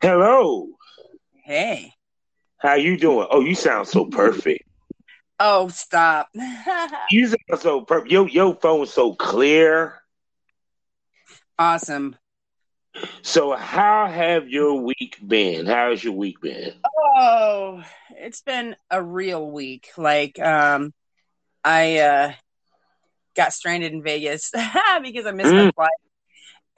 Hello. Hey. How you doing? Oh, you sound so perfect. Oh, stop. you sound so perfect. Your your phone's so clear. Awesome. So, how have your week been? How has your week been? Oh, it's been a real week. Like, um, I uh, got stranded in Vegas because I missed mm. my flight,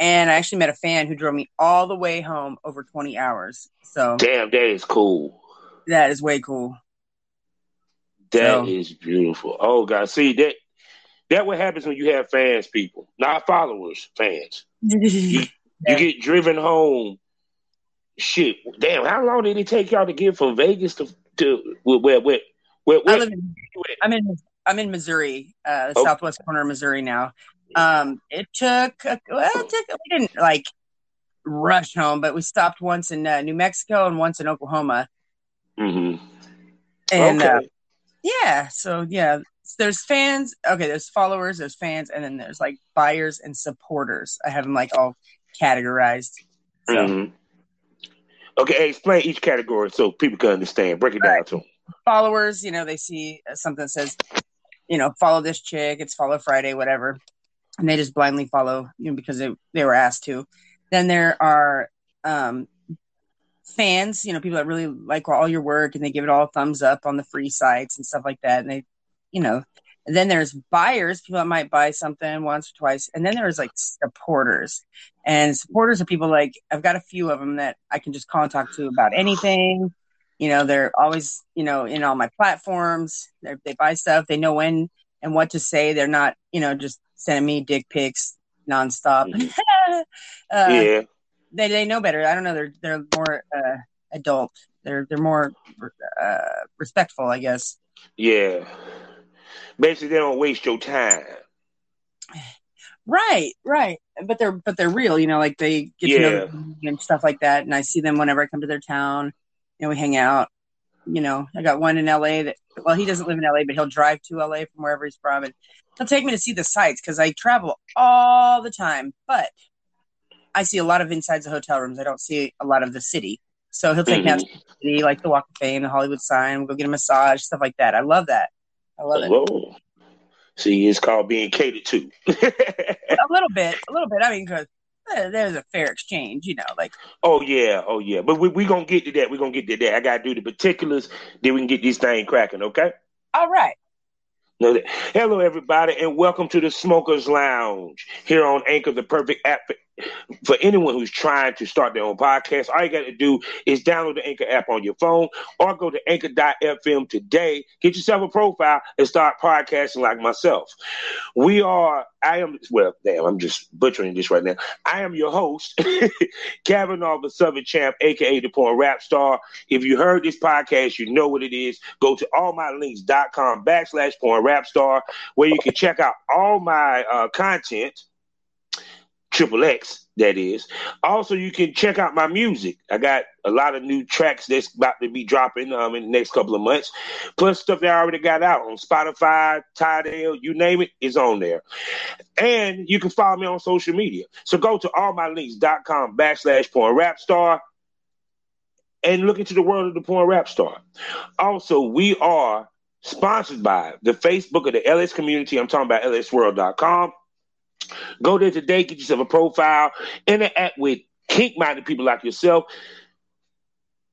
and I actually met a fan who drove me all the way home over twenty hours. So, damn, that is cool. That is way cool. That so. is beautiful. Oh God, see that that what happens when you have fans, people, not followers, fans. you, you get driven home. Shit, damn! How long did it take y'all to get from Vegas to to where where where? where, in, I'm in I'm in Missouri, uh, okay. southwest corner of Missouri now. Um, it took well, it took we didn't like rush home, but we stopped once in uh, New Mexico and once in Oklahoma. Mm-hmm. And okay. uh, yeah, so yeah, there's fans. Okay, there's followers, there's fans, and then there's like buyers and supporters. I have them like all categorized. So. Mm-hmm. Okay, explain each category so people can understand. Break it down right. to them. Followers, you know, they see something that says, you know, follow this chick. It's Follow Friday, whatever, and they just blindly follow, you know, because they they were asked to. Then there are um, fans, you know, people that really like all your work and they give it all a thumbs up on the free sites and stuff like that. And they, you know, and then there's buyers, people that might buy something once or twice. And then there's like supporters. And supporters are people like, I've got a few of them that I can just call and talk to about anything. You know, they're always, you know, in all my platforms. they they buy stuff. They know when and what to say. They're not, you know, just sending me dick pics nonstop. uh, yeah they they know better. I don't know. They're they're more uh, adult. They're they're more uh, respectful, I guess. Yeah. Basically, they don't waste your time. Right, right. But they're but they're real. You know, like they get yeah. to know and stuff like that. And I see them whenever I come to their town. You know, we hang out. You know, I got one in LA that well, he doesn't live in LA, but he'll drive to LA from wherever he's from, and he'll take me to see the sights because I travel all the time. But I see a lot of insides of hotel rooms. I don't see a lot of the city. So he'll take mm-hmm. me out to the city, like the Walk of Fame, the Hollywood sign, we'll go get a massage, stuff like that. I love that. I love it. Whoa. See, it's called being catered to. a little bit, a little bit. I mean, because there's a fair exchange, you know, like. Oh yeah, oh yeah, but we we gonna get to that. We are gonna get to that. I gotta do the particulars, then we can get this thing cracking. Okay. All right. Hello, everybody, and welcome to the Smokers Lounge here on Anchor, the perfect app for anyone who's trying to start their own podcast, all you got to do is download the Anchor app on your phone or go to anchor.fm today, get yourself a profile, and start podcasting like myself. We are, I am, well, damn, I'm just butchering this right now. I am your host, Kavanaugh, the Southern Champ, aka the Porn Rap Star. If you heard this podcast, you know what it is. Go to allmylinks.com backslash Porn Rap Star, where you can check out all my uh, content Triple X, that is. Also, you can check out my music. I got a lot of new tracks that's about to be dropping um, in the next couple of months. Plus, stuff that I already got out on Spotify, Tidal, you name it, is on there. And you can follow me on social media. So go to allmylinks.com backslash porn rap star and look into the world of the porn rap star. Also, we are sponsored by the Facebook of the LS community. I'm talking about lsworld.com. Go there today, get yourself a profile, interact with kink minded people like yourself.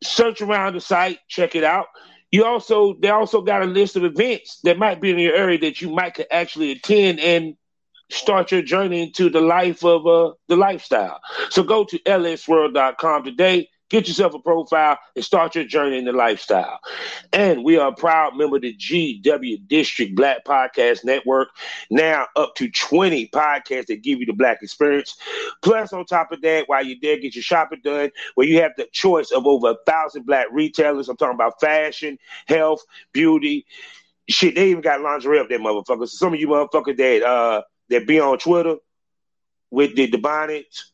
Search around the site, check it out. You also they also got a list of events that might be in your area that you might could actually attend and start your journey into the life of uh, the lifestyle. So go to lsworld.com today Get yourself a profile and start your journey in the lifestyle. And we are a proud member of the GW District Black Podcast Network. Now up to 20 podcasts that give you the black experience. Plus, on top of that, while you're there, get your shopping done, where you have the choice of over a thousand black retailers. I'm talking about fashion, health, beauty. Shit, they even got lingerie up there, motherfuckers. So some of you motherfuckers that uh that be on Twitter with the, the bonnets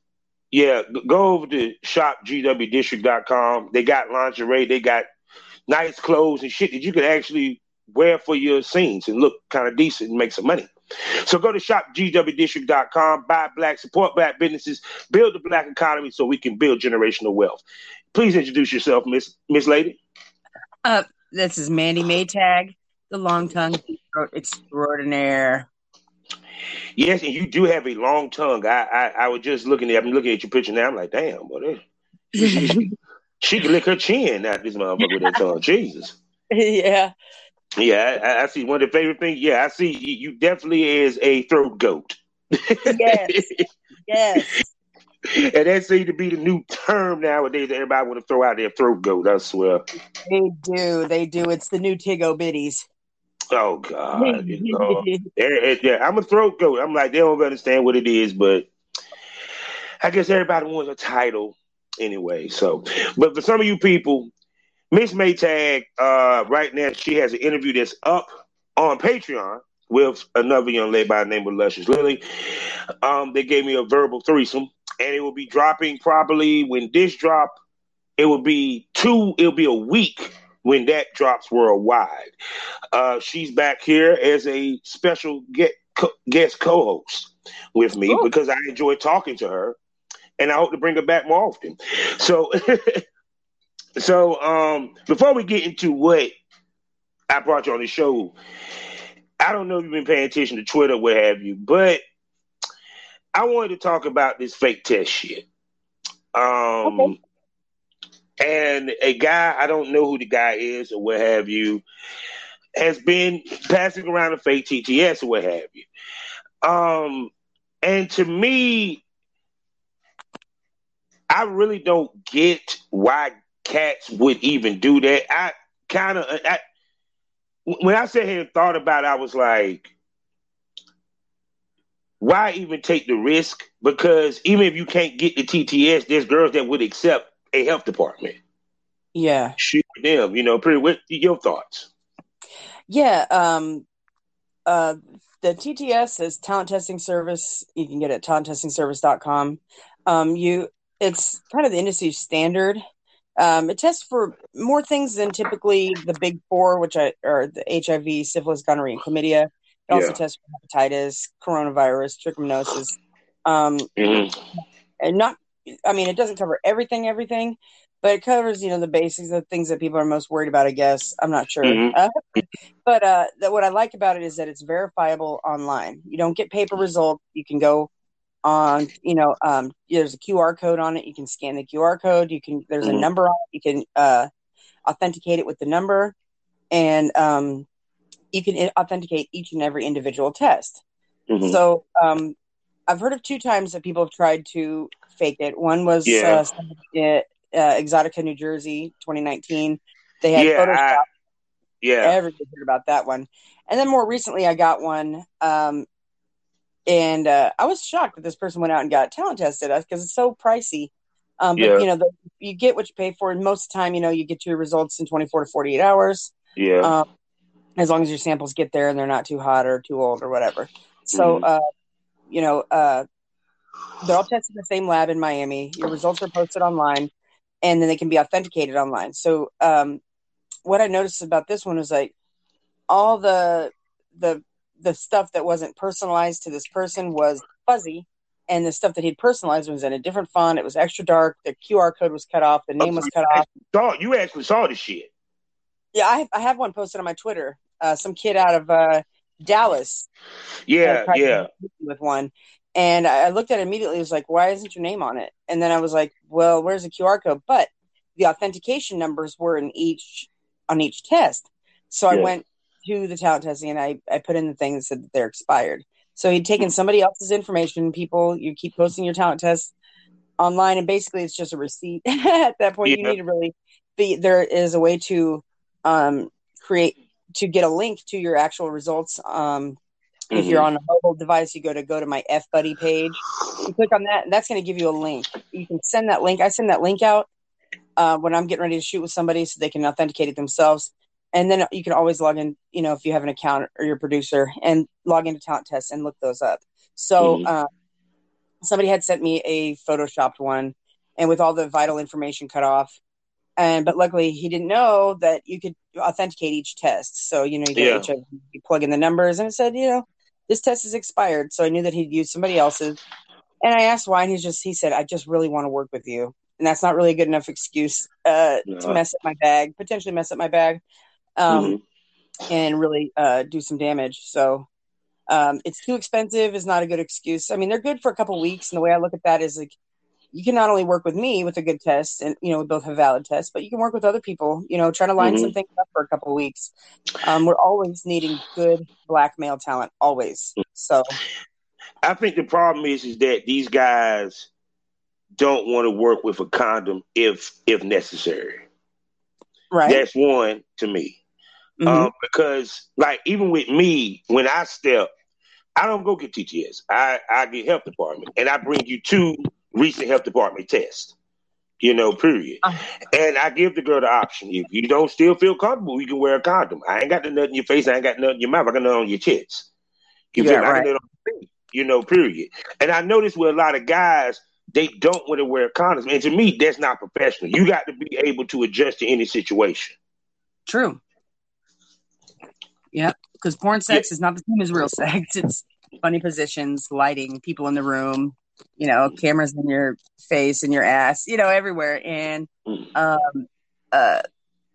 yeah, go over to shopgwdistrict.com. They got lingerie, they got nice clothes and shit that you can actually wear for your scenes and look kind of decent and make some money. So go to shopgwdistrict.com, buy black, support black businesses, build the black economy so we can build generational wealth. Please introduce yourself, Miss Miss Lady. Uh, this is Mandy Maytag, the long tongue extraordinaire. Yes, and you do have a long tongue. I I, I was just looking at I'm looking at your picture now. I'm like, damn, boy, she, she, she, she can lick her chin out this motherfucker with that tongue. Jesus. Yeah. Yeah, I, I, see one of the favorite things. Yeah, I see you definitely is a throat goat. Yes. yes. And that seems to be the new term nowadays. that Everybody want to throw out their throat goat. I swear. They do. They do. It's the new Tigo bitties. Oh God! yeah, I'm a throat goat. I'm like they don't understand what it is, but I guess everybody wants a title anyway. So, but for some of you people, Miss Maytag, uh, right now she has an interview that's up on Patreon with another young lady by the name of Luscious Lily. Um, they gave me a verbal threesome, and it will be dropping probably when this drop. It will be two. It'll be a week when that drops worldwide. Uh, she's back here as a special get, co- guest co-host with me Ooh. because I enjoy talking to her, and I hope to bring her back more often. So, so um, before we get into what I brought you on the show, I don't know if you've been paying attention to Twitter, what have you, but I wanted to talk about this fake test shit. Um, okay and a guy I don't know who the guy is or what have you has been passing around a fake TTS or what have you. Um, and to me, I really don't get why cats would even do that. I kind of, when I sat here and thought about it, I was like, why even take the risk? Because even if you can't get the TTS, there's girls that would accept a health department. Yeah. Shoot them, you know, pretty what your thoughts? Yeah, um uh the TTS is talent testing service. You can get it at talenttestingservice.com. Um you it's kind of the industry standard. Um, it tests for more things than typically the big four, which are, are the HIV, syphilis, gonorrhea, and chlamydia. It yeah. also tests for hepatitis, coronavirus, trichomoniasis. Um, mm-hmm. And not I mean, it doesn't cover everything, everything, but it covers, you know, the basics of things that people are most worried about. I guess I'm not sure, mm-hmm. uh, but uh, that what I like about it is that it's verifiable online. You don't get paper results. You can go on, you know, um, there's a QR code on it. You can scan the QR code. You can there's mm-hmm. a number on it. You can uh, authenticate it with the number, and um, you can authenticate each and every individual test. Mm-hmm. So um, I've heard of two times that people have tried to fake it. One was yeah. uh, uh, Exxxotica, New Jersey, 2019. They had yeah, Photoshop. I, yeah, everybody heard about that one. And then more recently, I got one, um, and uh, I was shocked that this person went out and got talent tested because uh, it's so pricey. Um, but yeah. you know, the, you get what you pay for, and most of the time, you know, you get your results in 24 to 48 hours. Yeah. Um, as long as your samples get there and they're not too hot or too old or whatever. So, mm. uh, you know, uh, they're all tested in the same lab in Miami. Your results are posted online, and then they can be authenticated online. So, um, what I noticed about this one was like all the the the stuff that wasn't personalized to this person was fuzzy, and the stuff that he'd personalized was in a different font. It was extra dark. The QR code was cut off. The name was cut off. Saw, you actually saw the shit. Yeah, I, I have one posted on my Twitter. Uh, some kid out of uh, Dallas. Yeah, yeah. With one, and I looked at it immediately. It was like, why isn't your name on it? And then I was like, well, where's the QR code? But the authentication numbers were in each on each test. So yeah. I went to the talent testing and I, I put in the thing that said that they're expired. So he'd taken somebody else's information. People, you keep posting your talent tests online, and basically it's just a receipt. At that point, yeah. you need to really be there is a way to um, create to get a link to your actual results um, Mm-hmm. If you're mm-hmm. on a mobile device, you go to go to my F Buddy page. You click on that, and that's going to give you a link. You can send that link. I send that link out uh, when I'm getting ready to shoot with somebody, so they can authenticate it themselves. And then you can always log in, you know, if you have an account or your producer, and log into Talent Test and look those up. So mm-hmm. uh, somebody had sent me a photoshopped one, and with all the vital information cut off. And but luckily he didn't know that you could authenticate each test. So you know you get yeah. HIV, you plug in the numbers, and it said you know this test is expired. So I knew that he'd used somebody else's. And I asked why, and he's just he said, I just really want to work with you. And that's not really a good enough excuse uh, No. to mess up my bag, potentially mess up my bag, um, Mhm. and really uh, do some damage. So um, it's too expensive is not a good excuse. I mean, they're good for a couple weeks, and the way I look at that is like you can not only work with me with a good test, and you know we both have valid tests, but you can work with other people. You know, trying to line Mhm. some things up for a couple weeks. Um, we're always needing good black male talent, always. So I think the problem is is that these guys don't want to work with a condom if if necessary. right, That's one to me. Mhm. Um, because like even with me, when I step, I don't go get TTS. I, I get health department and I bring you two recent health department test. You know, period. Uh. And I give the girl the option. If you don't still feel comfortable, you can wear a condom. I ain't got nothing in your face, I ain't got nothing in your mouth, I got nothing on your tits. You Yeah, right. got nothing on your face, you know, period. And I notice with a lot of guys, they don't want to wear condoms. And to me, that's not professional. You got to be able to adjust to any situation. true. Yeah, because porn sex is not the same as real sex. It's funny positions, lighting, people in the room, you know, cameras in your face and your ass, you know, everywhere, and Mm. um, uh,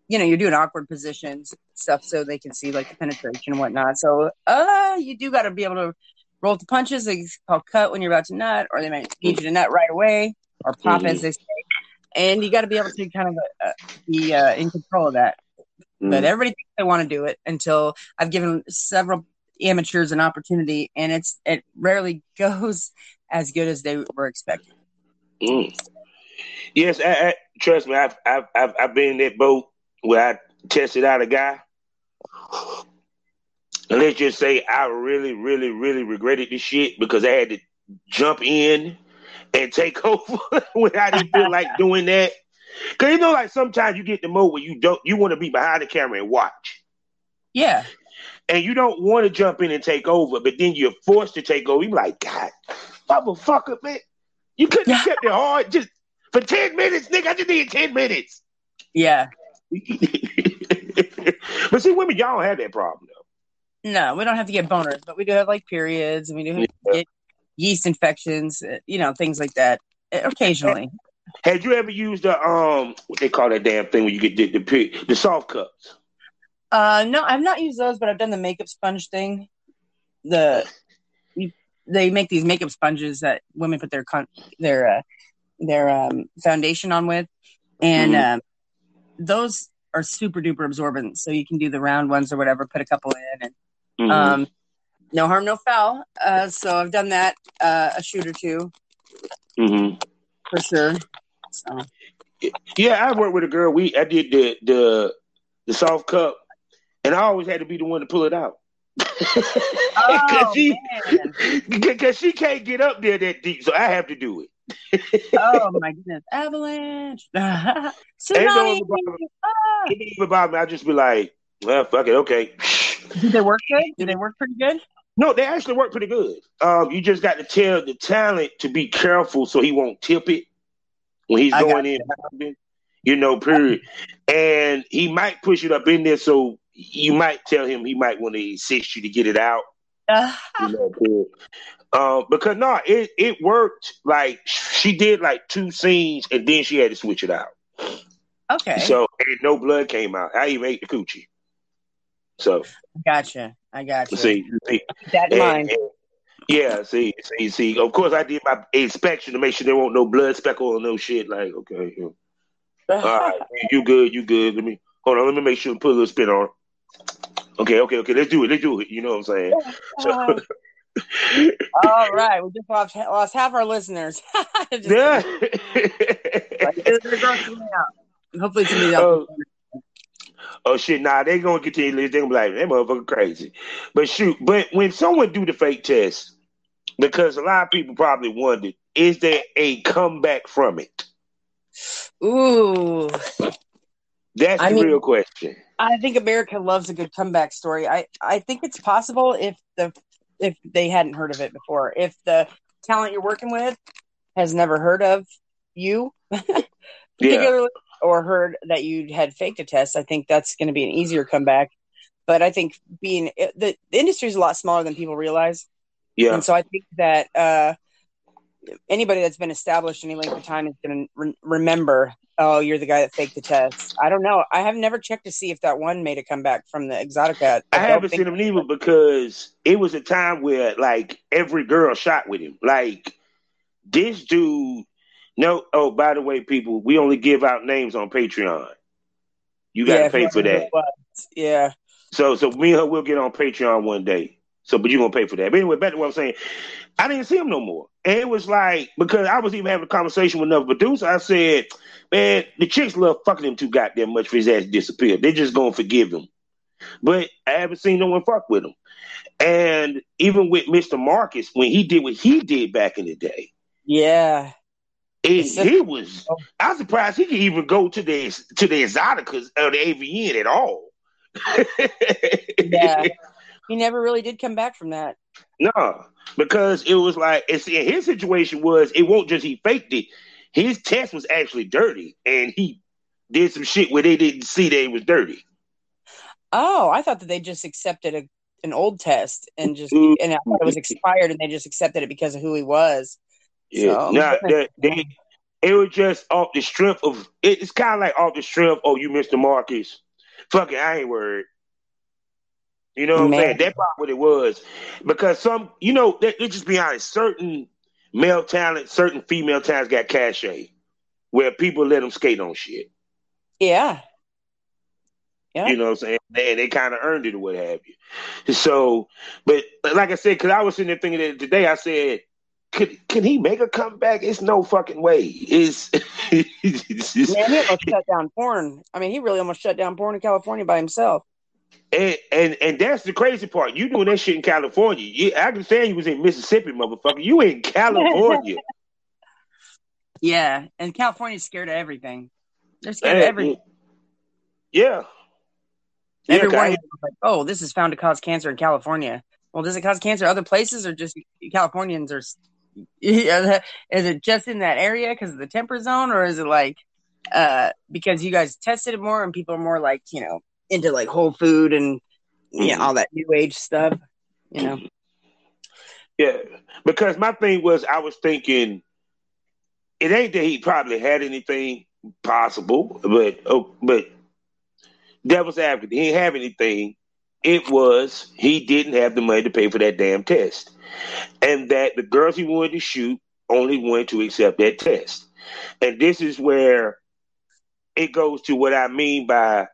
you know, you're doing awkward positions, stuff, so they can see like the penetration and whatnot. So, uh, you do got to be able to roll the punches. It's called cut when you're about to nut, or they might need you to nut right away, or pop, as they say. And you got to be able to kind of uh, be uh, in control of that. But Mm. everybody thinks they want to do it until I've given several amateurs an opportunity, and it's it rarely goes as good as they were expecting. Mm. Yes, I, I, trust me. I've, I've I've I've been in that boat where I tested out a guy, and let's just say I really, really, really regretted this shit because I had to jump in and take over when I didn't feel like doing that. Cause you know, like sometimes you get the mode where you don't you want to be behind the camera and watch. Yeah, and you don't want to jump in and take over, but then you're forced to take over. You're like, God, motherfucker, man, you couldn't have kept it hard just for ten minutes, nigga. I just need ten minutes. yeah. but see, women, y'all don't have that problem though. No, we don't have to get boners, but we do have like periods, and we do have to Yeah. get yeast infections, uh, you know, things like that. uh, Occasionally, Had you ever used the um what they call that damn thing when you get the the, the soft cups? uh, no, I've not used those, but I've done the makeup sponge thing. The they make these makeup sponges that women put their con- their uh, their um, foundation on with, and Mhm. um, those are super duper absorbent. So you can do the round ones or whatever, put a couple in, and Mhm. um, no harm, no foul. Uh, so I've done that uh, a shoot or two Mhm. for sure. So Yeah, I worked with a girl. We I did the the the soft cup, and I always had to be the one to pull it out. Oh, she, because she can't get up there that deep, so I have to do it. oh my goodness, avalanche, Ain't tsunami. no. Ah. It ain't even about me. I just be like, well, fuck it, okay. Did they work good? Did they work pretty good? No, they actually work pretty good. Um, you just got to tell the talent to be careful so he won't tip it when he's I going in. You know, period. And he might push it up in there, so you might tell him he might want to assist you to get it out. Ah. You know, period. Um, because no, it it worked. Like she did like two scenes, and then she had to switch it out. okay, So and no blood came out. I even ate the coochie. So gotcha. I gotcha. see, see that and- mind. and- yeah, see, see, see. Of course, I did my inspection to make sure there won't no blood speckle or no shit. Like, okay. All right, you good, you good. Let me hold on. Let me make sure and put a little spin on. Okay, okay, okay. Let's do it. Let's do it. You know what I'm saying? So, All right, we just lost, lost half our listeners. Yeah. kidding. Like, they're- they're me oh. out. Hopefully, somebody else. Oh. oh shit! Nah, they gonna continue. They gonna be like, that motherfucker crazy. But shoot, but when someone do the fake test, because a lot of people probably wondered, is there a comeback from it? Ooh, That's I the mean- real question. I think America loves a good comeback story. I, I think it's possible if the if they hadn't heard of it before. If the talent you're working with has never heard of you, particularly, or heard that you had faked a test, I think that's going to be an easier comeback. but I think being the, the industry is a lot smaller than people realize. Yeah. And so I think that uh, anybody that's been established any length of time is going to re- remember, oh, you're the guy that faked the test. I don't know. I have never checked to see if that one made a comeback from the Exxxotica. I, I haven't seen him neither because it was a time where like every girl shot with him. Like this dude. No. Oh, by the way, people, we only give out names on Patreon. You got to yeah, pay for that. Yeah. So, so me and her will get on Patreon one day. So, but you're gonna pay for that. But anyway, back to what I'm saying. I didn't see him no more. And it was like because I was even having a conversation with another producer. I said, "Man, the chicks love fucking him too goddamn much for his ass to disappear. They're just gonna forgive him." But I haven't seen no one fuck with him. And even with Mr. Marcus, when he did what he did back in the day, yeah, it, he was. Oh. I was surprised he could even go to the to the Exxxoticas or the AVN at all. yeah, he never really did come back from that. No, because it was like it's his situation was it won't just he faked it. His test was actually dirty, and he did some shit where they didn't see that it was dirty. Oh, I thought that they just accepted a, an old test and just mm-hmm. and I thought it was expired, and they just accepted it because of who he was. Yeah, so, no, they, they, it was just off the strength of it's kind of like off the strength. Oh, you Mr. Marcus, fuck it, I ain't worried. You know what Man. I'm saying? That's probably what it was. Because some, you know, let, us just be honest, certain male talent, certain female talents got cachet where people let them skate on shit. Yeah. Yeah. You know what I'm saying? They, they kind of earned it or what have you. So, but like I said, because I was sitting there thinking that today, I said, could can he make a comeback? It's no fucking way. Is Man, he almost shut down porn. I mean, he really almost shut down porn in California by himself. And, and and that's the crazy part. You doing that shit in California. You, I understand you was in Mississippi, motherfucker. You in California. yeah, and California's scared of everything. They're scared and, of everything. Yeah. Everyone yeah, like, oh, this is found to cause cancer in California. Well, does it cause cancer other places or just Californians are? Is it just in that area because of the temper zone, or is it like uh, because you guys tested it more and people are more like you know into like whole food and you know, mm-hmm. all that new age stuff, you know. Yeah, because my thing was I was thinking it ain't that he probably had anything possible, but oh, but devil's advocate, he didn't have anything. It was he didn't have the money to pay for that damn test, and that the girls he wanted to shoot only wanted to accept that test, and this is where it goes to what I mean by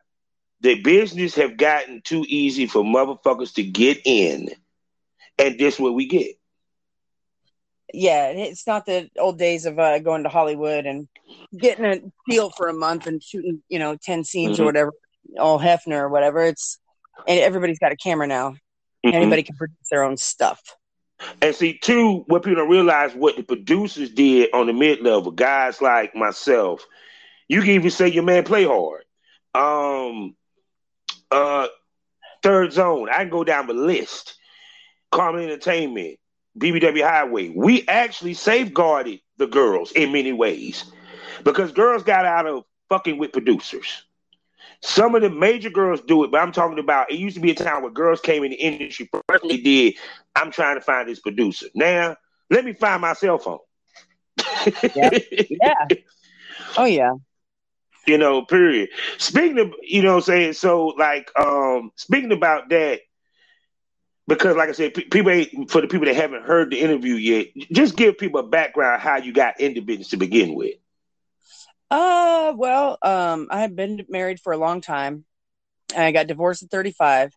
the business have gotten too easy for motherfuckers to get in, and this what we get. Yeah, it's not the old days of uh, going to Hollywood and getting a deal for a month and shooting, you know, ten scenes mm-hmm. or whatever, all Hefner or whatever. It's and everybody's got a camera now. Mm-hmm. Anybody can produce their own stuff. And see, too, what people don't realize what the producers did on the mid level, guys like myself, you can even say your man play hard. Um, uh, Third Zone. I can go down the list. Carmen Entertainment, BBW Highway. We actually safeguarded the girls in many ways because girls got out of fucking with producers. Some of the major girls do it, but I'm talking about it used to be a time where girls came in the industry, personally did. I'm trying to find this producer. Now, let me find my cell phone. yeah. yeah. Oh, yeah you know, period. Speaking of, you know, saying so, like, um, speaking about that, because, like I said, people for the people that haven't heard the interview yet, just give people a background how you got into business to begin with. Uh, well, um, I have been married for a long time. I got divorced at 35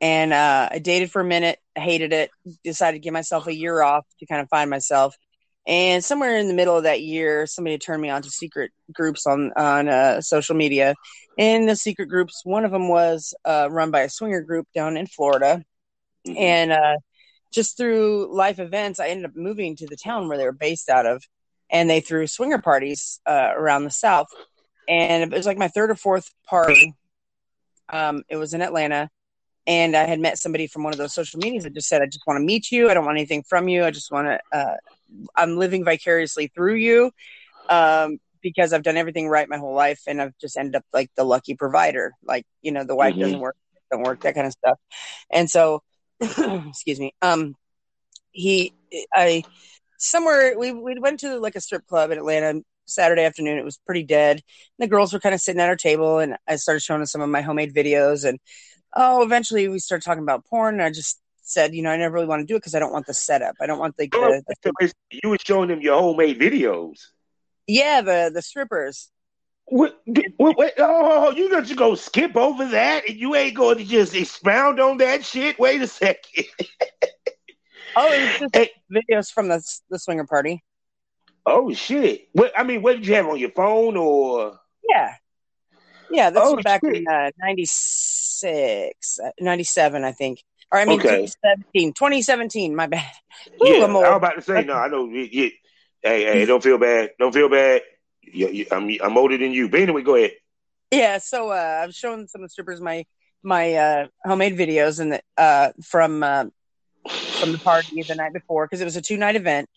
and uh, I dated for a minute, hated it, decided to give myself a year off to kind of find myself. And somewhere in the middle of that year, somebody turned me on to secret groups on on uh, social media. And the secret groups, one of them was uh, run by a swinger group down in Florida. Mm-hmm. And uh, just through life events, I ended up moving to the town where they were based out of, and they threw swinger parties uh, around the South. And it was like my third or fourth party. Um, it was in Atlanta, and I had met somebody from one of those social medias that just said, "I just want to meet you. I don't want anything from you. I just want to. I'm living vicariously through you, um, because I've done everything right my whole life, and I've just ended up like the lucky provider. Like you know, the wife mm-hmm. doesn't work, don't work, that kind of stuff. And so, excuse me. Um, he, I, somewhere we we went to like a strip club in Atlanta Saturday afternoon. It was pretty dead. the girls were kind of sitting at our table, and I started showing them some of my homemade videos. And oh, eventually we started talking about porn. And I just said, you know, I never really want to do it because I don't want the setup. I don't want the, the, the you were showing them your homemade videos. Yeah, the the strippers. What, what, what, oh, you got to go skip over that, and you ain't going to just expound on that shit. Wait a second. oh, it was just hey. videos from the the swinger party. Oh shit! What I mean, what did you have on your phone or? Yeah, yeah. This oh, was back shit. in uh, 96, uh, 97, I think. Or I mean, okay. 2017, 2017. My bad. Ooh, yeah, I was about to say no. I know. Yeah, hey, hey, don't feel bad. Don't feel bad. Yeah, yeah, I'm I'm older than you. But anyway, go ahead. Yeah. So uh, I've shown some of the strippers my my uh, homemade videos and uh, from uh, from the party the night before because it was a two night event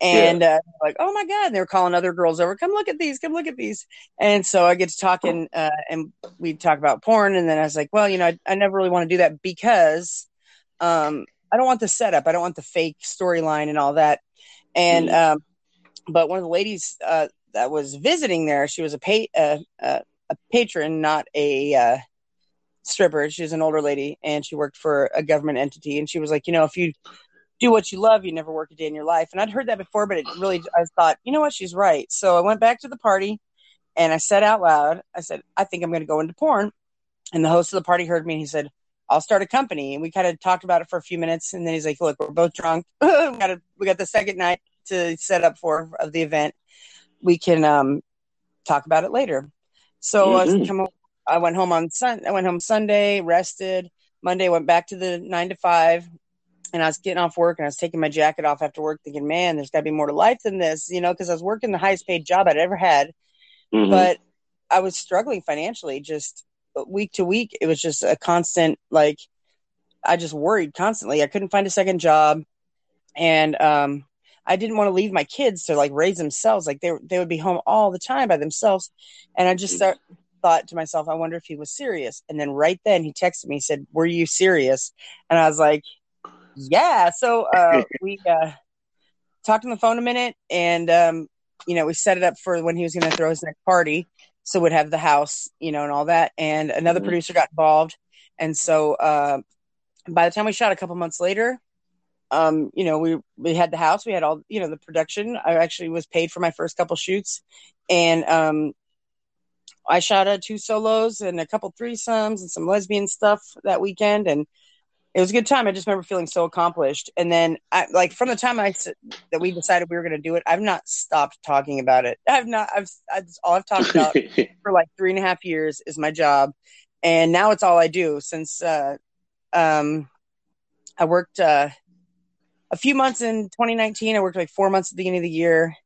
and yeah. uh, like oh my god and they were calling other girls over come look at these come look at these and so i get to talking uh, and we talk about porn and then i was like well you know i, I never really want to do that because um, i don't want the setup i don't want the fake storyline and all that and mm um, but one of the ladies uh, that was visiting there she was a pay uh, uh, a patron not a uh, stripper she's an older lady and she worked for a government entity and she was like you know if you do what you love, you never work a day in your life. And I'd heard that before, but it really, I thought, you know what, she's right. So I went back to the party and I said out loud, I said, I think I'm going to go into porn. And the host of the party heard me and he said, I'll start a company. And we kind of talked about it for a few minutes. And then he's like, look, we're both drunk. we, got a, we got the second night to set up for of the event. We can um, talk about it later. So mm-hmm. I, I went home on Sun. I went home Sunday, rested. Monday went back to the nine to five and I was getting off work and I was taking my jacket off after work, thinking, man, there's got to be more to life than this, you know, because I was working the highest paid job I'd ever had. Mm-hmm. But I was struggling financially just week to week. It was just a constant, like, I just worried constantly. I couldn't find a second job. And, um, I didn't want to leave my kids to like raise themselves. Like they, they would be home all the time by themselves. And I just start, thought to myself, I wonder if he was serious. And then right then he texted me, he said, were you serious? And I was like, yeah. So uh, we uh, talked on the phone a minute, and um, you know we set it up for when he was going to throw his next party. So we'd have the house, you know, and all that. And another mm-hmm. producer got involved, and so uh, by the time we shot a couple months later, um, you know, we we had the house, we had all, you know, the production. I actually was paid for my first couple shoots, and um, I shot uh, two solos and a couple threesomes and some lesbian stuff that weekend, and it was a good time. I just remember feeling so accomplished. And then, I, like from the time I that we decided we were going to do it, I've not stopped talking about it. I've not. I've that's all I've talked about for like three and a half years is my job, and now it's all I do. Since uh, um, I worked uh, a few months in 2019, I worked like four months at the beginning of the year,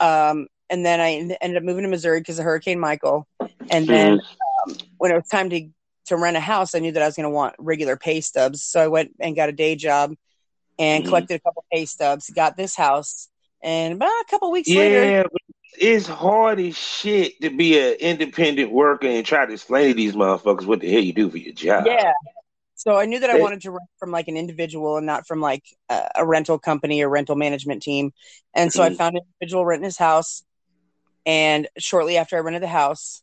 um, and then I ended up moving to Missouri because of Hurricane Michael. And then um, when it was time to to rent a house, I knew that I was going to want regular pay stubs. So I went and got a day job and mm-hmm. collected a couple pay stubs, got this house. And about a couple weeks yeah, later. It's hard as shit to be an independent worker and try to explain to these motherfuckers what the hell you do for your job. Yeah. So I knew that I wanted to rent from like an individual and not from like a, a rental company or rental management team. And so mm-hmm. I found an individual renting his house. And shortly after I rented the house,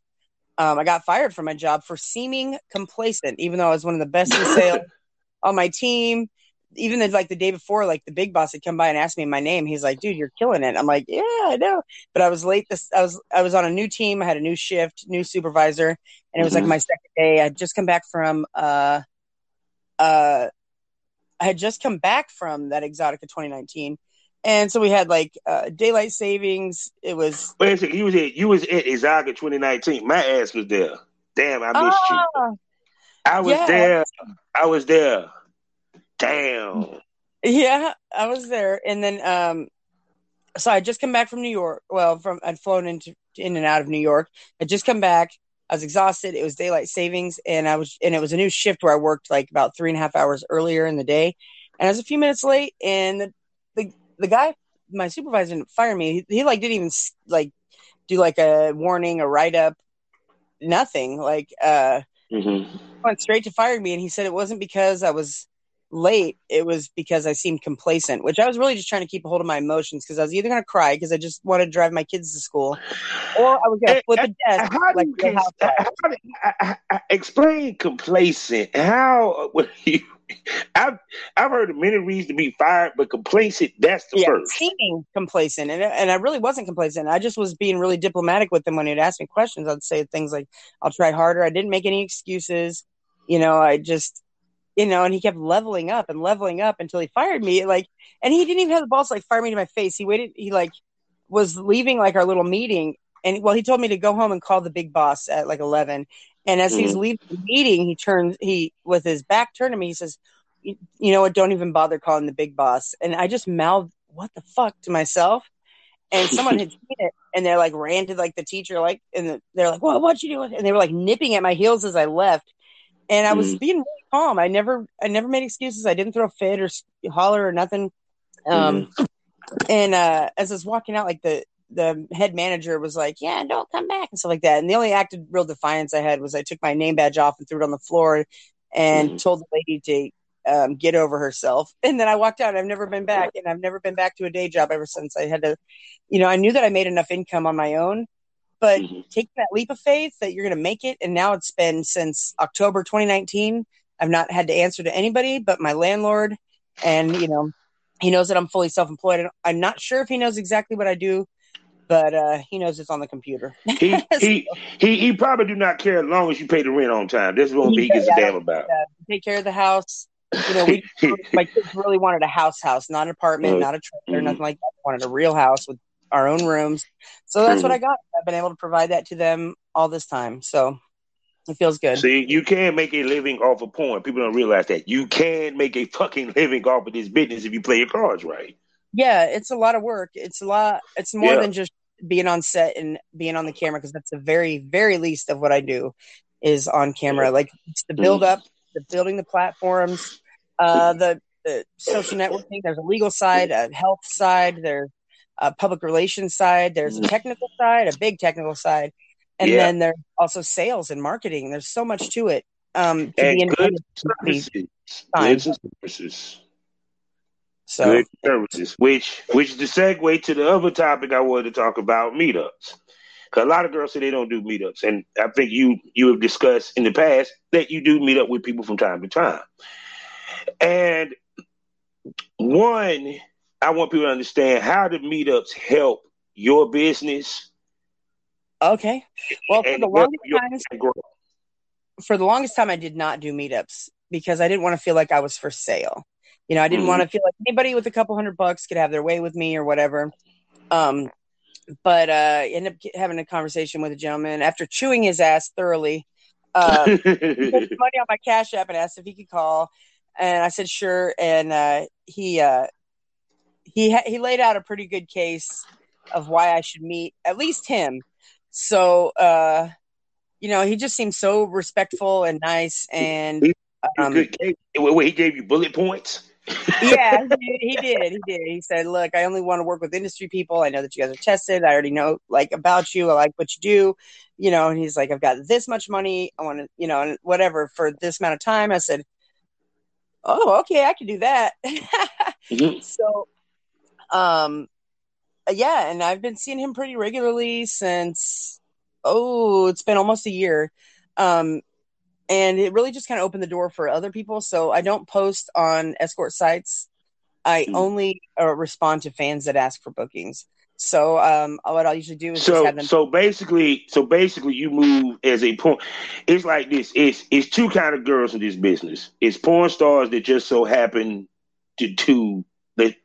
um, I got fired from my job for seeming complacent, even though I was one of the best in sales on my team. Even the, like the day before, like the big boss had come by and asked me my name. He's like, "Dude, you're killing it." I'm like, "Yeah, I know," but I was late. This I was I was on a new team. I had a new shift, new supervisor, and it was mm-hmm. like my second day. I had just come back from uh uh I had just come back from that Exxxotica 2019 and so we had like uh, daylight savings. It was. Wait a second. You was at you was at Exxxotica 2019. My ass was there. Damn, I missed you. Ah, I was there. I was there. Damn. Yeah, I was there, and then um, so I just come back from New York. Well, from I'd flown into in and out of New York. I just come back. I was exhausted. It was daylight savings, and I was and it was a new shift where I worked like about three and a half hours earlier in the day, and I was a few minutes late, and the the guy, my supervisor, didn't fire me. He, he like didn't even like do like a warning, a write up, nothing. Like, uh, mm-hmm. went straight to firing me, and he said it wasn't because I was late. It was because I seemed complacent, which I was really just trying to keep a hold of my emotions because I was either going to cry because I just wanted to drive my kids to school, or I was going to flip a desk. How do like you how do- I- I- I- explain complacent? How what you? I've I've heard of many reasons to be fired, but complacent that's the yeah, first. seeming complacent, and and I really wasn't complacent. I just was being really diplomatic with him when he'd ask me questions. I'd say things like, "I'll try harder." I didn't make any excuses. You know, I just, you know, and he kept leveling up and leveling up until he fired me. Like, and he didn't even have the balls to like fire me to my face. He waited. He like was leaving like our little meeting, and well, he told me to go home and call the big boss at like eleven. And as he's Mhm. leaving the meeting, he turns he with his back turned to me. He says, "You you know what? Don't even bother calling the big boss." And I just mouthed, "What the fuck?" to myself. And someone had seen it, and they're like ran to like the teacher, like, and they're like, "What? What you doing?" And they were like nipping at my heels as I left. And I was Mhm. being really calm. I never, I never made excuses. I didn't throw a fit or holler or nothing. Um, and uh, as I was walking out, like the the head manager was like, "Yeah, don't come back" and stuff like that. And the only act of real defiance I had was I took my name badge off and threw it on the floor, and Mhm. told the lady to um, get over herself. And then I walked out. I've never been back, and I've never been back to a day job ever since. I had to, you know, I knew that I made enough income on my own, but Mhm. taking that leap of faith that you're going to make it, and now it's been since October 2019. I've not had to answer to anybody but my landlord, and you know, he knows that I'm fully self-employed. And I'm not sure if he knows exactly what I do, but uh, he knows it's on the computer. He, he he he probably do not care as long as you pay the rent on time. That's what he gives a damn about. uh, take care of the house. You know, we my kids really wanted a house, house, not an apartment, Uh, not a trailer, mhm. nothing like that. They wanted a real house with our own rooms. So that's what Mhm. I got. I've been able to provide that to them all this time. So it feels good. See, you can make a living off of porn. People don't realize that. You can make a fucking living off of this business if you play your cards right. yeah, it's a lot of work. It's a lot. It's more Yeah. than just being on set and being on the camera because that's the very, very least of what I do is on camera. Like it's the build up, the building the platforms, uh, the, the social networking. There's a legal side, a health side, there's a public relations side, there's a technical side, a big technical side, and Yeah. then there's also sales and marketing. There's so much to it. Um, to And be good services. Fine. Goods and services. So Good services. Which which is the segue to the other topic I wanted to talk about, meetups. Cause a lot of girls say they don't do meetups. And I think you you have discussed in the past that you do meet up with people from time to time. And one, I want people to understand how do meetups help your business okay. Well, for the longest time, for the longest time I did not do meetups because I didn't want to feel like I was for sale. You know, I didn't Mhm. want to feel like anybody with a couple hundred bucks could have their way with me or whatever. Um, but uh, I ended up having a conversation with a gentleman after chewing his ass thoroughly. Uh, put money on my cash app and asked if he could call, and I said sure. And uh, he uh, he ha- he laid out a pretty good case of why I should meet at least him. So uh, you know, he just seemed so respectful and nice, and um, Good case. Wait, wait, he gave you bullet points. yeah, he, he did. He did. He said, "Look, I only want to work with industry people. I know that you guys are tested. I already know like about you. I like what you do, you know." And he's like, "I've got this much money. I want to, you know, and whatever for this amount of time." I said, "Oh, okay, I can do that." Mhm. so, um, yeah, and I've been seeing him pretty regularly since oh, it's been almost a year. Um, and it really just kind of opened the door for other people. So I don't post on escort sites. I Hmm. only uh, respond to fans that ask for bookings. So um, what I'll usually do is just So have them. so basically so basically you move as a porn it's like this. It's it's two kind of girls in this business. It's porn stars that just so happen to do they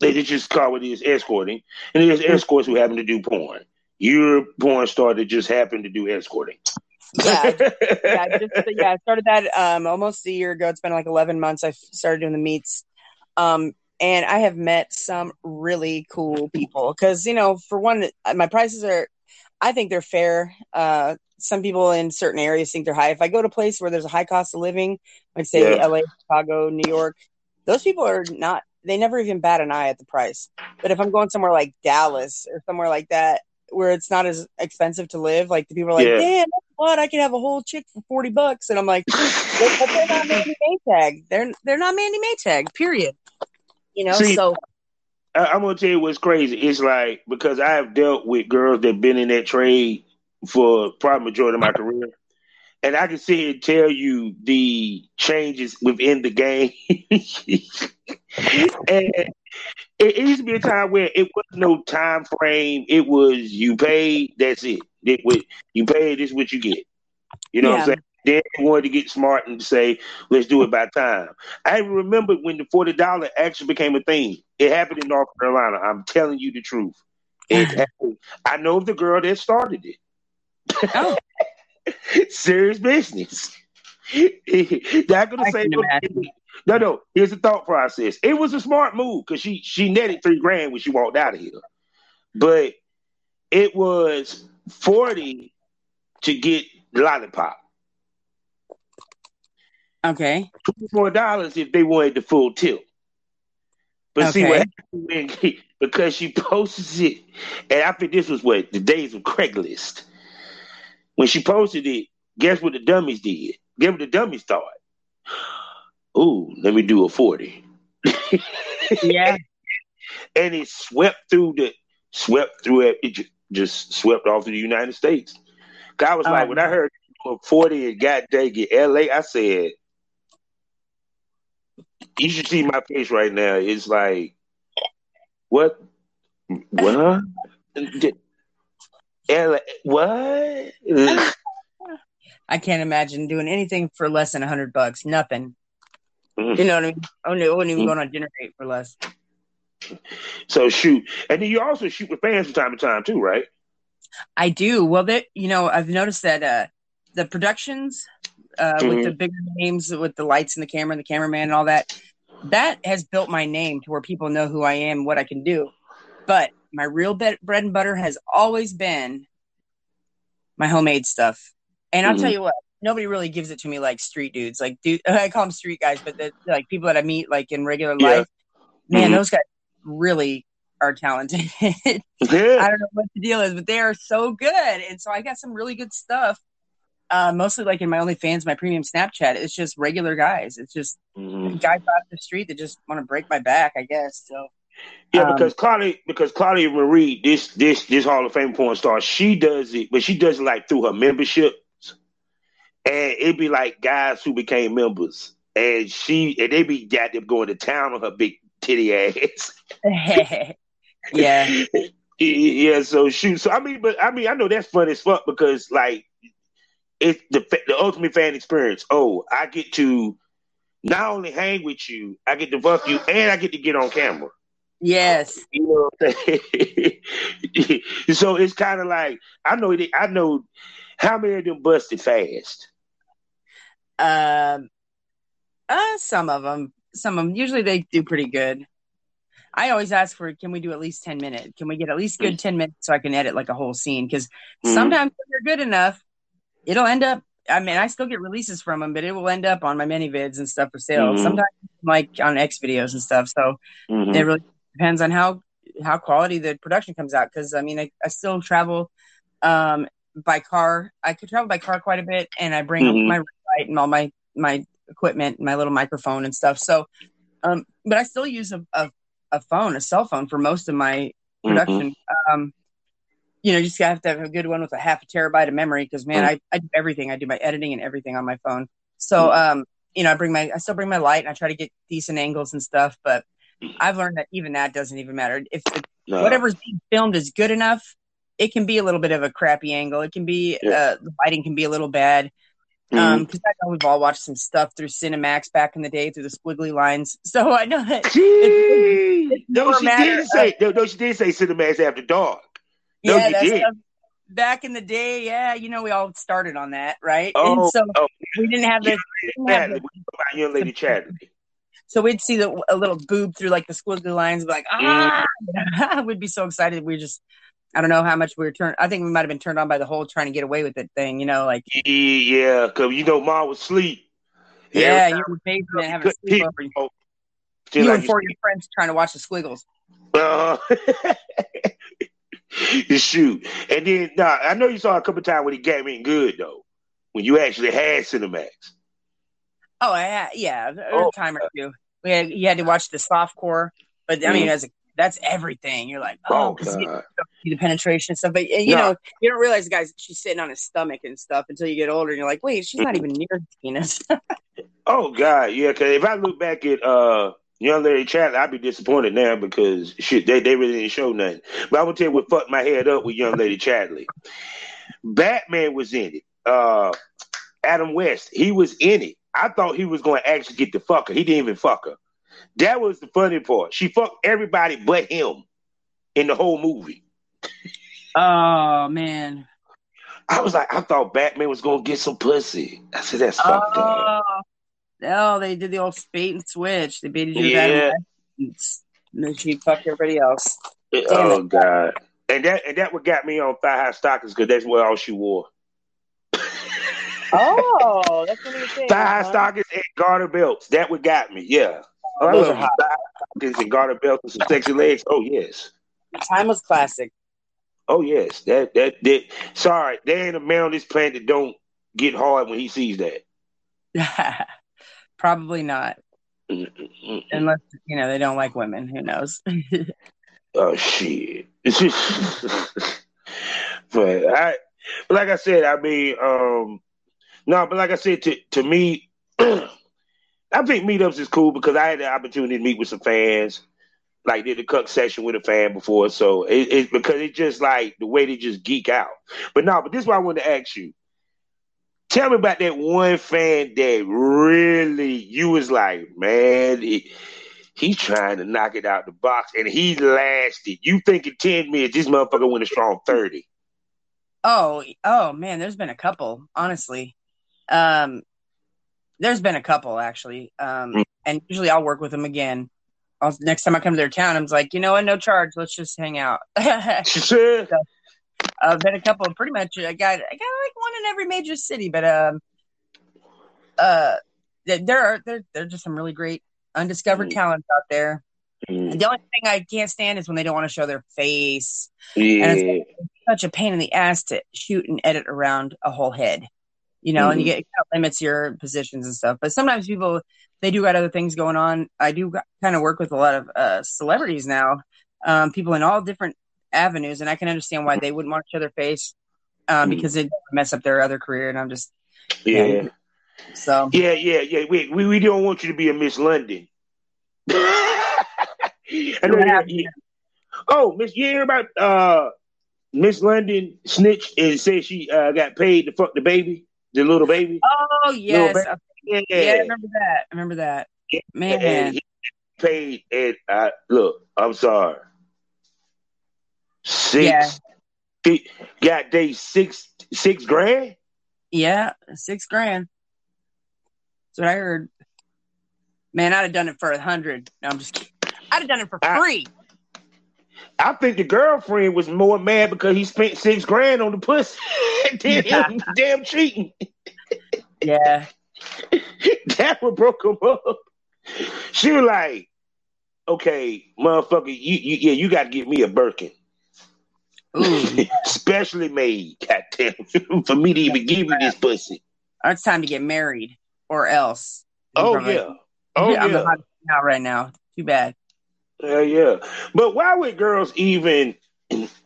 they just call it is escorting. And there's escorts who happen to do porn. You're a porn star that just happen to do escorting. Yeah, yeah, I just, yeah. I started that um, almost a year ago. It's been like eleven months. I started doing the meets, um, and I have met some really cool people. Because you know, for one, my prices are, I think they're fair. Uh, some people in certain areas think they're high. If I go to a place where there's a high cost of living, like say Yeah. LA, Chicago, New York, those people are not. They never even bat an eye at the price. But if I'm going somewhere like Dallas or somewhere like that, where it's not as expensive to live. Like the people are like, Yeah. damn, what? I could have a whole chick for forty bucks, and I'm like, but but they're not Mandy Maytag. They're they're not Mandy Maytag. Period. You know, See, so I, I'm gonna tell you what's crazy. It's like because I have dealt with girls that've been in that trade for probably majority of my career, and I can here and tell you the changes within the game. and it, it used to be a time where it was no time frame. It was you paid, that's it. It was you paid, this is what you get. You know what I'm saying? Then they wanted to get smart and say, let's do it by time. I remember when the forty dollar actually became a thing. It happened in North Carolina. I'm telling you the truth. I know the girl that started it. Oh. Serious business. Not gonna I say imagine. No, no. Here's the thought process. It was a smart move because she she netted three grand when she walked out of here, but it was forty to get lollipop. okay, Twenty more dollars if they wanted the full tip. But see what happened when, because she posted it, and I think this was what the days of Craigslist. When she posted it, guess what the dummies did? Guess what the dummies thought? Ooh, let me do a forty. yeah, and it swept through the swept through it. It just swept off the United States. I was like, Oh. when I heard you were forty and got dang it, L.A., I said, you should see my face right now. It's like, what? What? L.A. What? I can't imagine doing anything for less than a hundred bucks. Nothing. Mhm. You know what I mean? I wouldn't, I wouldn't even Mm. go on a dinner date for less. so shoot, and then you also shoot with fans from time to time too, right? I do. Well, that you know, I've noticed that uh, the productions uh, with Mhm. the bigger names, with the lights and the camera and the cameraman and all that, that has built my name to where people know who I am, what I can do. But my real be- bread and butter has always been my homemade stuff. And I'll tell you what, nobody really gives it to me like street dudes. Like, dude, I call them street guys, but the, like people that I meet like in regular Yeah. life, man, Mhm. those guys really are talented. I don't know what the deal is, but they are so good. And so I got some really good stuff. Uh, mostly like in my OnlyFans, my premium Snapchat. It's just regular guys. It's just Mhm. guys off the street that just want to break my back, I guess. So Yeah, Um, because Claudia, because Claudia Marie, this this this Hall of Fame porn star, she does it, but she does it like through her memberships, and it'd be like guys who became members, and she and they be got them going to town on her big titty ass. yeah, yeah. So shoot. So I mean, but I mean, I know that's fun as fuck because like it's the the ultimate fan experience. Oh, I get to not only hang with you, I get to fuck you, and I get to get on camera. yes, You know what I'm saying? so it's kind of like I know I know how many of them busted fast. Um, uh, some of them, some of them. Usually they do pretty good. I always ask for, can we do at least ten minutes? Can we get at least good ten minutes so I can edit like a whole scene? Because Mhm. sometimes if you're good enough, it'll end up. I mean, I still get releases from them, but it will end up on my ManyVids and stuff for sale. Mhm. Sometimes like on X videos and stuff. So Mhm. it really depends on how how quality the production comes out. Because I mean, I, I still travel um, by car. I could travel by car quite a bit, and I bring Mhm. my light and all my my equipment, my little microphone and stuff. So, um, but I still use a, a a phone, a cell phone, for most of my Mm-hmm. production. Um, you know, you just have to have a good one with a half a terabyte of memory because man, I, I do everything. I do my editing and everything on my phone. So um, you know, I bring my I still bring my light and I try to get decent angles and stuff, but I've learned that even that doesn't even matter. If the, No. whatever's being filmed is good enough, it can be a little bit of a crappy angle. It can be Yeah. uh, the lighting can be a little bad. Mhm. Um, because I know we've all watched some stuff through Cinemax back in the day through the squiggly lines. So I know that Gee, it's no, she did of- say no, no, she did say Cinemax after dark. No, yeah, you did. stuff back in the day, yeah, you know, we all started on that, right? Oh, and so oh, we didn't have the, Yeah, didn't have Chatterley. the We talk about young lady Chatterley. so we'd see the, a little boob through like the squiggly lines, like, ah, we'd be so excited. We just, I don't know how much we were turned. I think we might have been turned on by the whole trying to get away with it thing, you know, like Yeah, because you know, mom was sleep. yeah, you were basement time having a you sleepover. hit, Still You like and four of your friends trying to watch the squiggles. Uh, Shoot. And then nah, I know you saw a couple times when he came in good though. When you actually had Cinemax. Oh yeah, yeah, oh, a time or two. We had you had to watch the soft core, but I mean, mm-hmm. as a, that's everything. You're like, oh, oh you the penetration and stuff. But you know, you don't realize, guys, she's sitting on his stomach and stuff until you get older, and you're like, wait, she's not even near his penis. oh God, yeah. Because if I look back at uh Young Lady Chat, I'd be disappointed now because shit, they, they really didn't show nothing. But I'm gonna tell you what fucked my head up with Young Lady Chatterley. Batman was in it. Uh, Adam West, he was in it. I thought he was going to actually get the fucker. He didn't even fuck her. That was the funny part. She fucked everybody but him in the whole movie. Oh man. I was like, I thought Batman was gonna get some pussy. I said that's oh. fucked up. Oh, they did the old spate and switch. They baited you yeah. and then she fucked everybody else. Damn oh it. god. And that and that what got me on thigh high stockings because that's what all she wore. oh, that's what you saying. Thigh high stockings and garter belts. That what got me. Yeah. Oh, Those are hot. Stockings and garter belts and some sexy legs. Oh yes. Timeless classic. Oh yes. That that that. Sorry, there ain't a man on this planet that don't get hard when he sees that. Probably not. Unless you know they don't like women. Who knows? oh shit. but I but like I said, I mean, um no, but like I said, to to me, I think meetups is cool because I had the opportunity to meet with some fans. Like did a cut session with a fan before, so it, it's because it's just like the way they just geek out. But no, but this is why I wanted to ask you Tell me about that one fan that really you was like, man, he, he's trying to knock it out the box, and he lasted. You thinking ten minutes? This motherfucker went a strong thirty. Oh, oh man, there's been a couple, honestly. Um, there's been a couple actually, um, mm. and usually I'll work with them again. I'll, next time I come to their town, I'm like, you know what, no charge, let's just hang out. so, I've been a couple. Pretty much, I got I got like one in every major city, but um, uh, there are there there are just some really great undiscovered mm. talents out there. Mm. the only thing I can't stand is when they don't want to show their face. Yeah. And it's, such a pain in the ass to shoot and edit around a whole head, you know, mm. and you mm-hmm. get it kind of limits your positions and stuff. But sometimes people they do got other things going on. I do kind of work with a lot of uh, celebrities now, um, people in all different avenues, and I can understand why they wouldn't want to show their face um, mm. because it mess up their other career. And I'm just yeah. yeah. So yeah, yeah, yeah. We, we we don't want you to be a Miss London. oh, Miss, you hear about uh Miss London snitch and said she uh, got paid to fuck the baby, the little baby. Oh yes, baby. Yeah. yeah, I remember that. I remember that. Man, and paid it. uh, look, I'm sorry. Six. Yeah. Got they six six grand. Yeah, six grand. That's what I heard. Man, I'd have done it for a hundred. No, I'm just kidding. I'd have done it for free. I, think the girlfriend was more mad because he spent six grand on the pussy than him damn cheating. Yeah. that what broke him up. She was like, okay, motherfucker, you, you yeah, you gotta give me a Birkin. Specially made, goddamn, for me to even give you this pussy. It's time to get married, or else. Oh yeah, oh I'm yeah. Not right now. Too bad. Yeah, yeah. But why would girls even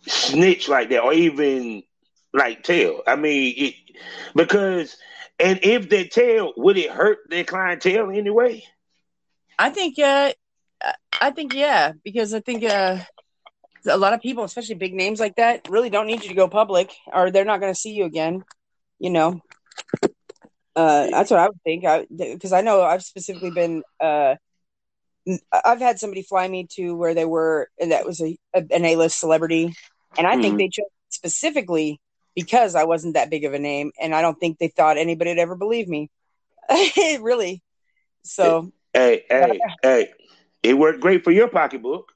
snitch like that, or even like tell? I mean, it, because and if they tell, would it hurt their clientele anyway? I think, uh, I think yeah, because I think uh, a lot of people, especially big names like that, really don't need you to go public, or they're not going to see you again. You know, uh, that's what I would think. Because I, I, know I've specifically been. Uh, I've had somebody fly me to where they were, and that was a, a an A list celebrity, and I mm-hmm. think they chose specifically because I wasn't that big of a name, and I don't think they thought anybody would ever believe me. really. So. Hey, hey, hey! It worked great for your pocketbook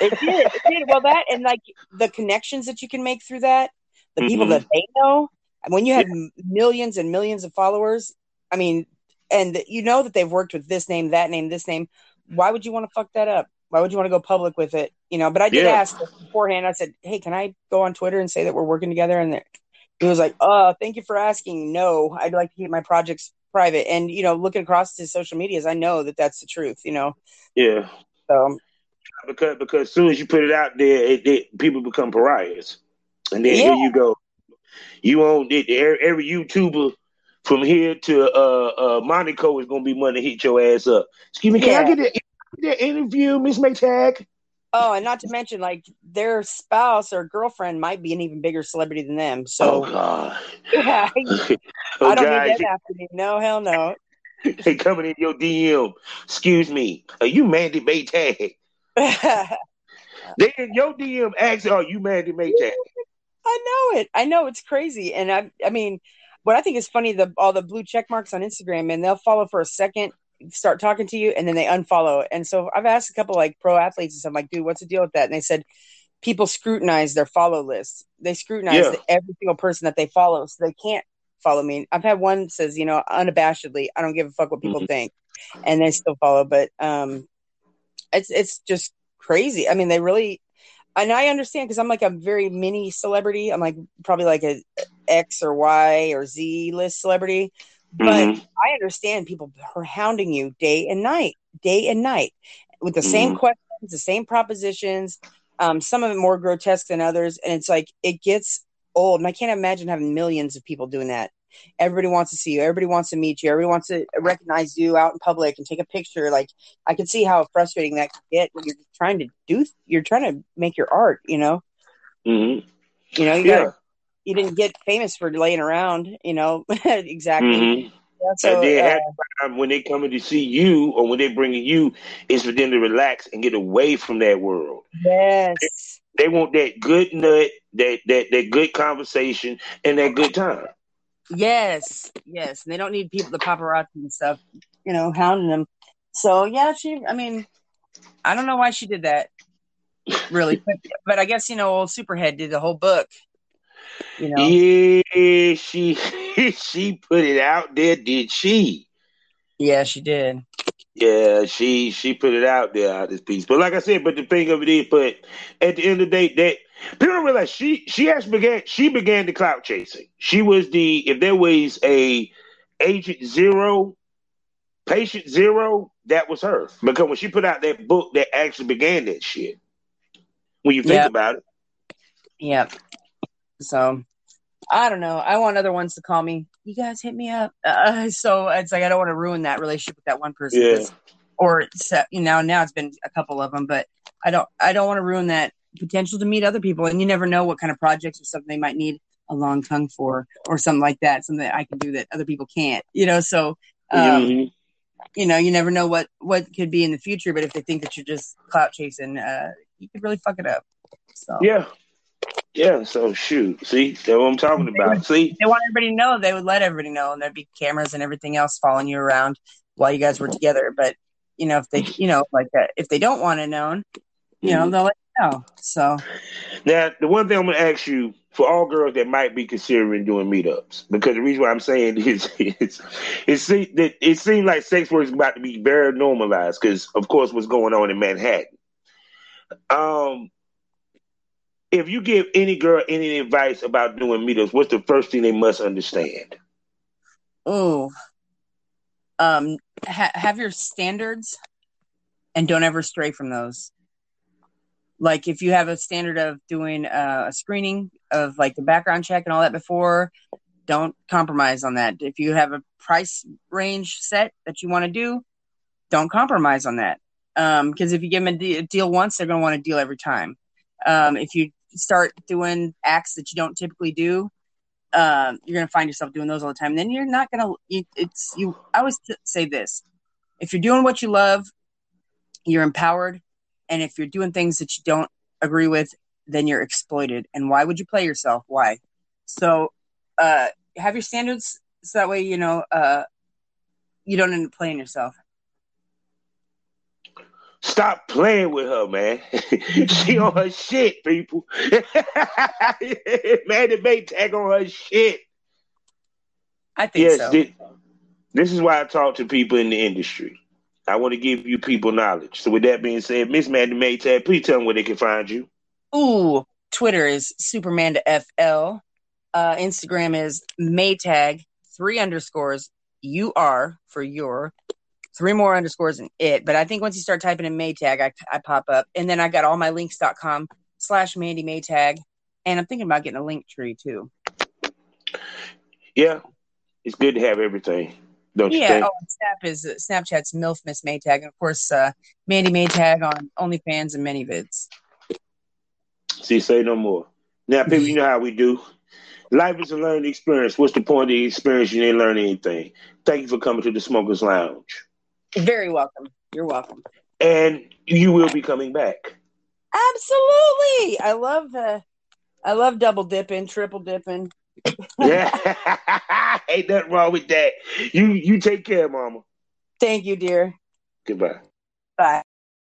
it did. It did. Well, that and like the connections that you can make through that, the mm-hmm. people that they know. and When you have yeah. millions and millions of followers, I mean, and you know that they've worked with this name, that name, this name. Why would you want to fuck that up? Why would you want to go public with it? You know, but I did Yeah. ask beforehand. I said, "Hey, can I go on Twitter and say that we're working together?" And he was like, "Oh, thank you for asking. No, I'd like to keep my projects private." And you know, looking across his social medias, I know that that's the truth. You know, Yeah. so Because because as soon as you put it out there, it, it, people become pariahs, and then here you go. You own it. Every YouTuber from here to uh, uh, Monaco is gonna be money to hit your ass up. Excuse me, can I get that, that interview, Miss Maytag? Oh, and not to mention, like their spouse or girlfriend might be an even bigger celebrity than them. Oh So God. yeah, oh I don't God. need after me. No, hell no. They coming in your DM. Excuse me. Are you Mandy Maytag? They in your DM asking, "Are you Mandy Maytag?" I know it. I know it's crazy, and I, I mean, what I think is funny the all the blue check marks on Instagram, and they'll follow for a second, start talking to you, and then they unfollow. And so I've asked a couple like pro athletes and stuff, like, dude, what's the deal with that? And they said people scrutinize their follow list. They scrutinize Yeah. every single person that they follow, so they can't follow me. I've had one says, you know, unabashedly, I don't give a fuck what people Mhm. think, and they still follow. But um, it's it's just crazy. I mean, they really, and I understand because I'm like a very mini celebrity. I'm like probably like a X or Y or Z list celebrity, but Mhm. I understand people are hounding you day and night, day and night, with the same Mhm. questions, the same propositions. Um, some of them more grotesque than others, and it's like it gets old. And I can't imagine having millions of people doing that. Everybody wants to see you. Everybody wants to meet you. Everybody wants to recognize you out in public and take a picture. Like I can see how frustrating that can get when you're trying to do. You're trying to make your art. You know. Mhm. You know. You Yeah. got. You didn't get famous for laying around. You know. exactly. Mhm. Yeah, so, and then uh, time when they coming to see you or when they bringing you, is for them to relax and get away from that world. yes. They want that good nut, that that that good conversation, and that good time. Yes, yes. And They don't need people, the paparazzi and stuff, you know, hounding them. So yeah, she. I mean, I don't know why she did that, really, but, but I guess you know, old Superhead did the whole book. You know, Yeah, she she put it out there, did she? yeah, she did. Yeah, she she put it out there out this piece. But like I said, but the thing of it is, but at the end of the day, that people don't realize she she actually began she began the clout chasing. She was the if there was a agent zero, patient zero, that was her. Because when she put out that book that actually began that shit. When you think Yeah. about it. Yeah. So I don't know. I want other ones to call me. You guys hit me up. Uh, so it's like I don't want to ruin that relationship with that one person. Yeah. Or you know, now it's been a couple of them, but I don't. I don't want to ruin that potential to meet other people. And you never know what kind of projects or something they might need a long tongue for, or something like that. Something that I can do that other people can't. You know. So um, Mhm. you know, you never know what what could be in the future. But if they think that you're just clout chasing, uh, you could really fuck it up. So Yeah. Yeah, so shoot. See, that's what I'm talking about. See? they want everybody to know, they would let everybody know, and there'd be cameras and everything else following you around while you guys were together. But you know, if they, you know, like uh, if they don't want it known, you know, they'll let you know. So Now, the one thing I'm going to ask you for all girls that might be considering doing meetups, because the reason why I'm saying is, is it, that it seems like sex work is about to be very normalized because, of course, what's going on in Manhattan. Um, if you give any girl any advice about doing meetups, what's the first thing they must understand? ooh, um, ha- have your standards, and don't ever stray from those. Like if you have a standard of doing uh, a screening of like the background check and all that before, don't compromise on that. If you have a price range set that you want to do, don't compromise on that. Because if you give them a, de- a deal once, they're going to want a deal every time. Um, if you start doing acts that you don't typically do, um, you're going to find yourself doing those all the time. Then you're not going to. It's you. I always say this: if you're doing what you love, you're empowered, and if you're doing things that you don't agree with, then you're exploited. And why would you play yourself? Why? So uh, have your standards so that way you know uh, you don't end up playing yourself. Stop playing with her, man. she on her shit, people. man, the Maytag on her shit. I think Yes, so. thi- this is why I talk to people in the industry. I want to give you people knowledge. So with that being said, Miss Mandy Maytag, please tell them where they can find you. Ooh, Twitter is Superman FL. Uh, Instagram is Maytag, three underscores, U R for your, three more underscores and it. But I think once you start typing in Maytag, I, I pop up. And then I got all my links.com slash Mandy Maytag. And I'm thinking about getting a Linktree too. Yeah, it's good to have everything. Don't you Yeah. think? Oh, Snap is uh, Snapchat's MILF Miss Maytag. And of course, uh, Mandy Maytag on OnlyFans and ManyVids. See, say no more. Now, people, you know how we do. Life is a learning experience. What's the point of the experience? You didn't learn anything. Thank you for coming to the Smokers Lounge. Very welcome. You're welcome. And you will be coming back. Absolutely. I love uh, I love double dipping, triple dipping. Yeah. Ain't nothing wrong with that. You you take care, mama. Thank you, dear. Goodbye. Bye.